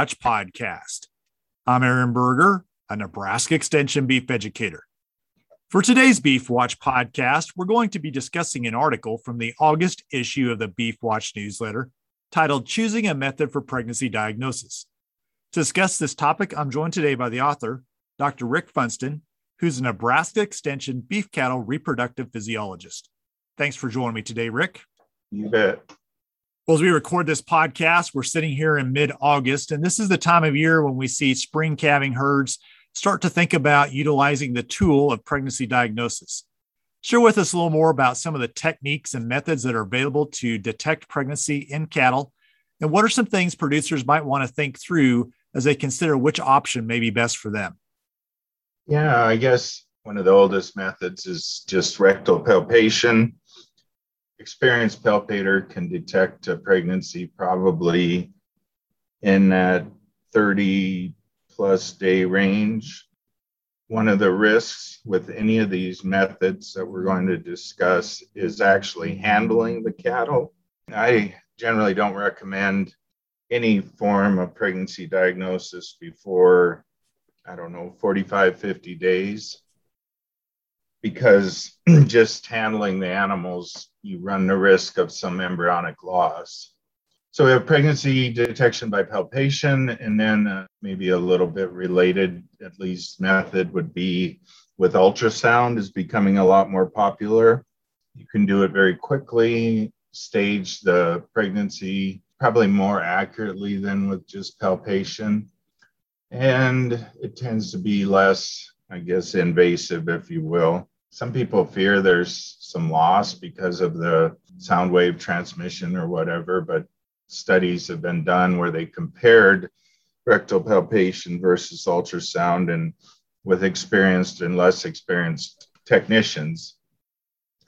Watch podcast. I'm Aaron Berger, a Nebraska Extension beef educator. For today's Beef Watch podcast, we're going to be discussing an article from the August issue of the Beef Watch newsletter titled Choosing a Method for Pregnancy Diagnosis. To discuss this topic, I'm joined today by the author, Dr. Rick Funston, who's a Nebraska Extension beef cattle reproductive physiologist. Thanks for joining me today, Rick. You bet. Well, as we record this podcast, we're sitting here in mid August, and this is the time of year when we see spring calving herds start to think about utilizing the tool of pregnancy diagnosis. Share with us a little more about some of the techniques and methods that are available to detect pregnancy in cattle, and what are some things producers might want to think through as they consider which option may be best for them. Yeah, I guess one of the oldest methods is just rectal palpation. Experienced palpator can detect a pregnancy probably in that 30 plus day range. One of the risks with any of these methods that we're going to discuss is actually handling the cattle. I generally don't recommend any form of pregnancy diagnosis before, I don't know, 45, 50 days, because just handling the animals, you run the risk of some embryonic loss. So we have pregnancy detection by palpation, and then uh, maybe a little bit related, at least method would be with ultrasound is becoming a lot more popular. You can do it very quickly, stage the pregnancy probably more accurately than with just palpation. And it tends to be less, I guess, invasive, if you will. Some people fear there's some loss because of the sound wave transmission or whatever, but studies have been done where they compared rectal palpation versus ultrasound and with experienced and less experienced technicians.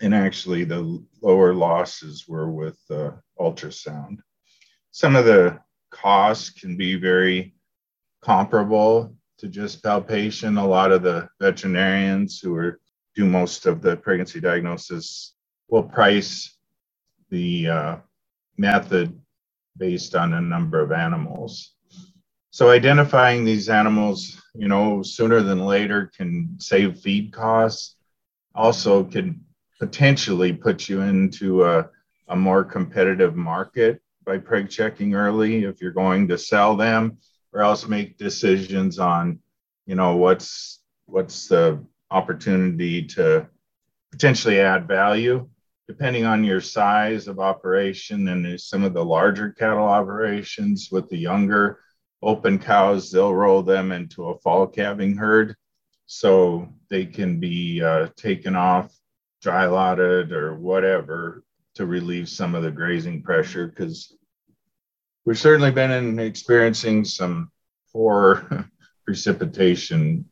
And actually, the lower losses were with uh, ultrasound. Some of the costs can be very comparable to just palpation. A lot of the veterinarians who are, do most of the pregnancy diagnosis will price the uh, method based on a number of animals. So identifying these animals, you know, sooner than later can save feed costs. Also can potentially put you into a, a more competitive market by preg checking early if you're going to sell them or else make decisions on, you know, what's what's the opportunity to potentially add value depending on your size of operation and some of the larger cattle operations with the younger open cows, they'll roll them into a fall calving herd. So they can be uh, taken off, dry lotted, or whatever to relieve some of the grazing pressure because we've certainly been in experiencing some poor precipitation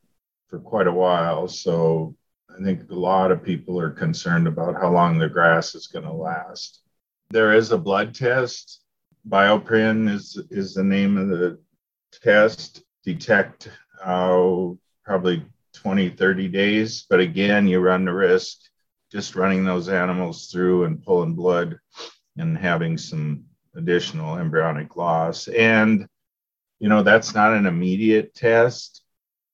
for quite a while. So I think a lot of people are concerned about how long the grass is going to last. There is a blood test. BioPRYN is, is the name of the test. Detect uh, probably 20, 30 days. But again, you run the risk just running those animals through and pulling blood and having some additional embryonic loss. And, you know, that's not an immediate test.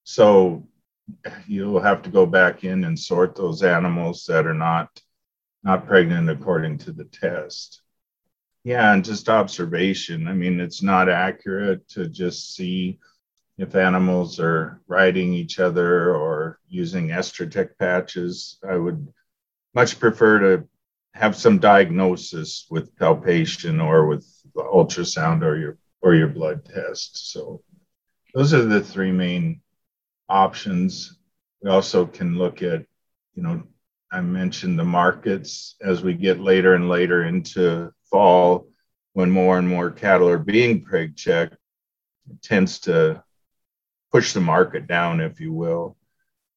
So you'll have to go back in and sort those animals that are not not pregnant according to the test yeah and just observation i mean it's not accurate to just see if animals are riding each other or using Estrotect patches i would much prefer to have some diagnosis with palpation or with ultrasound or your or your blood test so those are the three main options. We also can look at, you know, I mentioned the markets as we get later and later into fall, when more and more cattle are being preg checked, tends to push the market down, if you will.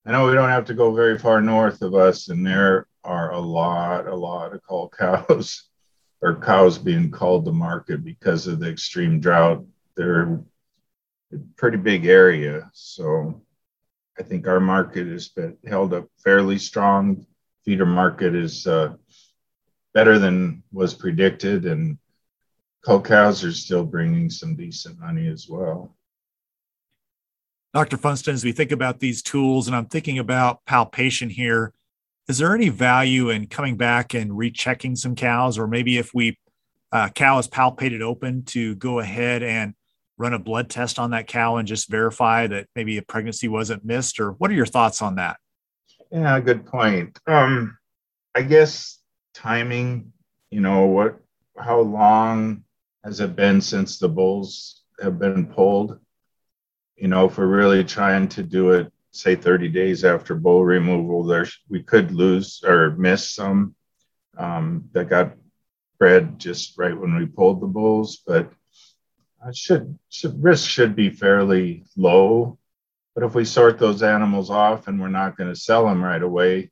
I know we don't have to go very far north of us, and there are a lot, a lot of cull cows or cows being called to market because of the extreme drought. They're a pretty big area. So I think our market has been held up fairly strong. Feeder market is uh, better than was predicted, and cull cows are still bringing some decent money as well. Dr. Funston, as we think about these tools, and I'm thinking about palpation here, is there any value in coming back and rechecking some cows, or maybe if we uh, cow is palpated open, to go ahead and run a blood test on that cow and just verify that maybe a pregnancy wasn't missed, or what are your thoughts on that? Yeah, good point. Um, I guess timing. You know what? How long has it been since the bulls have been pulled? you know, if we're really trying to do it, say 30 days after bull removal, there's we could lose or miss some um, that got bred just right when we pulled the bulls, but should, should risk should be fairly low. But if we sort those animals off and we're not going to sell them right away,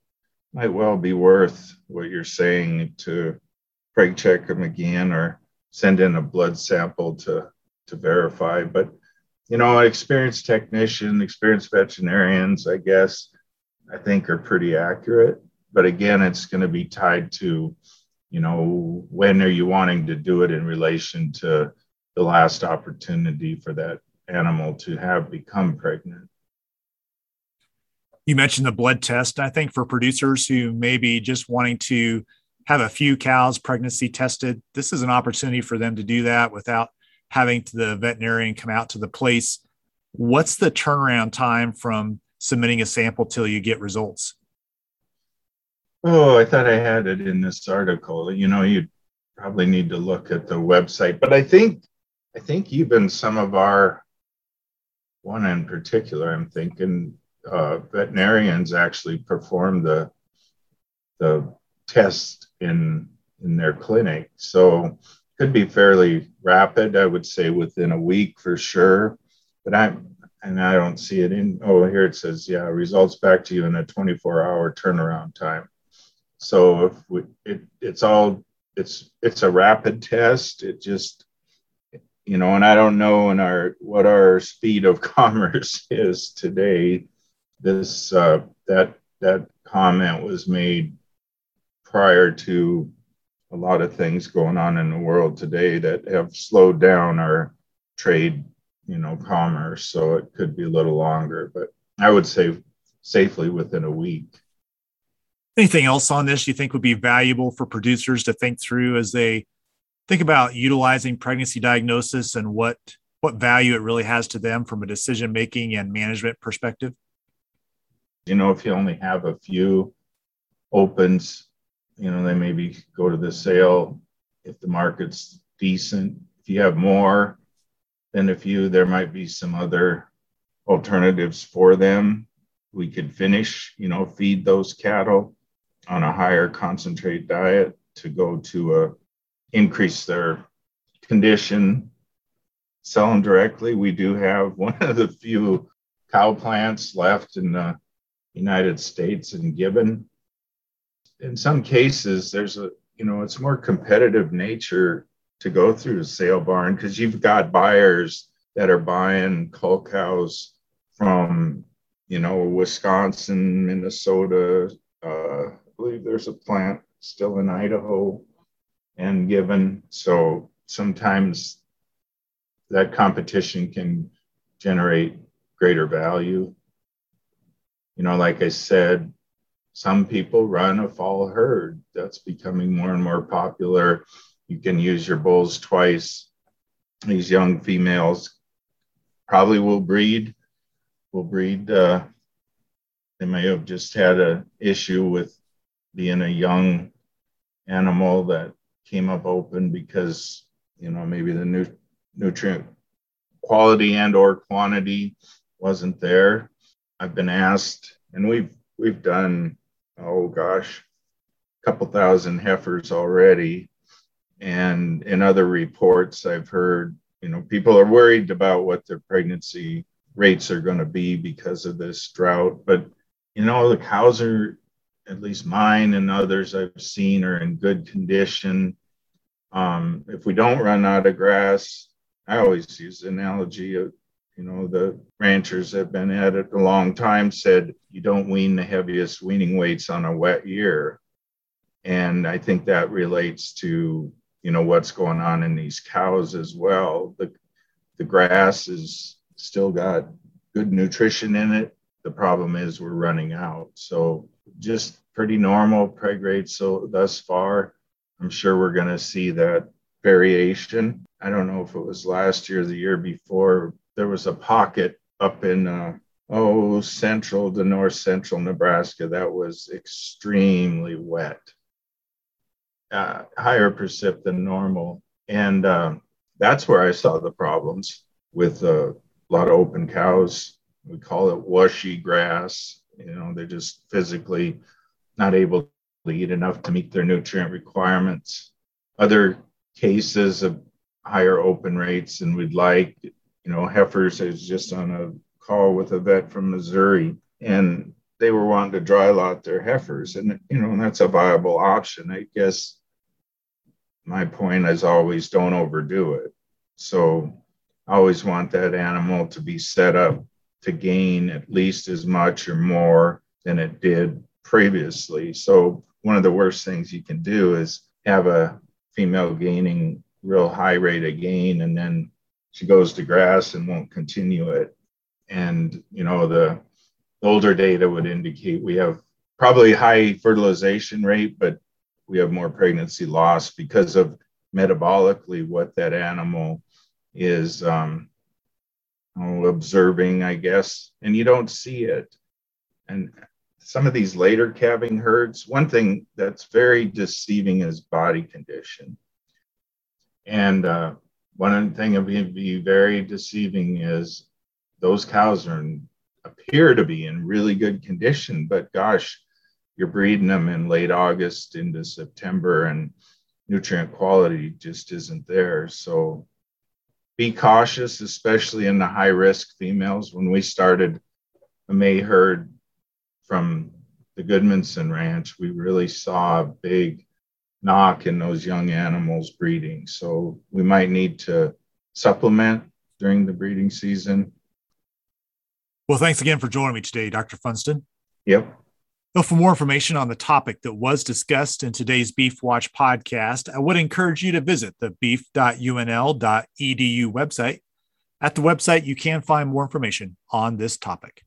might well be worth what you're saying to preg check them again or send in a blood sample to to verify. But you know, experienced technician, experienced veterinarians, I guess, I think are pretty accurate. But again, it's going to be tied to, you know, when are you wanting to do it in relation to the last opportunity for that animal to have become pregnant. You mentioned the blood test. I think for producers who may be just wanting to have a few cows pregnancy tested, this is an opportunity for them to do that without having the veterinarian come out to the place. What's the turnaround time from submitting a sample till you get results? Oh, I thought I had it in this article. You know, you probably need to look at the website, but I think I think even some of our one in particular, I'm thinking uh, veterinarians actually perform the the test in in their clinic. So could be fairly rapid. I would say within a week for sure. But I'm and I don't see it in. Oh, here it says, yeah, results back to you in a 24 hour turnaround time. So if we, it, it's all it's it's a rapid test. It just you know, and I don't know in our what our speed of commerce is today. This uh, that that comment was made prior to a lot of things going on in the world today that have slowed down our trade, you know, commerce. So it could be a little longer, but I would say safely within a week. Anything else on this you think would be valuable for producers to think through as they think about utilizing pregnancy diagnosis and what what value it really has to them from a decision making and management perspective? You know, if you only have a few opens you know, they maybe go to the sale if the market's decent. If you have more than a few, there might be some other alternatives for them. We could finish, you know, feed those cattle on a higher concentrate diet to go to a increase their condition, sell them directly. We do have one of the few cow plants left in the United States in Gibbon in some cases there's a you know it's more competitive nature to go through a sale barn because you've got buyers that are buying cull cows from you know wisconsin minnesota uh, i believe there's a plant still in idaho and Gibbon. So sometimes that competition can generate greater value. You know like i said some people run a fall herd. That's becoming more and more popular. You can use your bulls twice. These young females probably will breed. Will breed. Uh, they may have just had an issue with being a young animal that came up open because you know maybe the nu- nutrient quality and or quantity wasn't there. I've been asked, and we've we've done oh gosh, a couple thousand heifers already. And in other reports, I've heard, you know, people are worried about what their pregnancy rates are going to be because of this drought. But, you know, the cows are, at least mine and others I've seen, are in good condition. Um, if we don't run out of grass, I always use the analogy of you know, the ranchers have been at it a long time said you don't wean the heaviest weaning weights on a wet year. And I think that relates to you know what's going on in these cows as well. The the grass is still got good nutrition in it. The problem is we're running out. So just pretty normal preg rates so thus far. I'm sure we're going to see that variation. I don't know if it was last year or the year before. There was a pocket up in uh, oh central to north central Nebraska that was extremely wet, uh, higher precip than normal, and uh, that's where I saw the problems with uh, a lot of open cows. We call it washy grass. You know, they're just physically not able to eat enough to meet their nutrient requirements. Other cases of higher open rates than we'd like. You know, heifers is just on a call with a vet from Missouri, and they were wanting to dry lot their heifers, and you know, that's a viable option. I guess my point is always don't overdo it. So I always want that animal to be set up to gain at least as much or more than it did previously. So one of the worst things you can do is have a female gaining real high rate of gain and then she goes to grass and won't continue it. And you know the older data would indicate we have probably high fertilization rate, but we have more pregnancy loss because of metabolically what that animal is um, observing, I guess, and you don't see it. And some of these later calving herds, one thing that's very deceiving is body condition. And uh, one thing that would be very deceiving is those cows are in, appear to be in really good condition, but gosh, you're breeding them in late August into September, and nutrient quality just isn't there. So be cautious, especially in the high risk females. When we started a May herd from the Gudmundsen Ranch, we really saw a big knock in those young animals breeding. So we might need to supplement during the breeding season. Well, thanks again for joining me today, Dr. Funston. Yep. For more information on the topic that was discussed in today's Beef Watch podcast, I would encourage you to visit the beef.unl.edu website. At the website, you can find more information on this topic.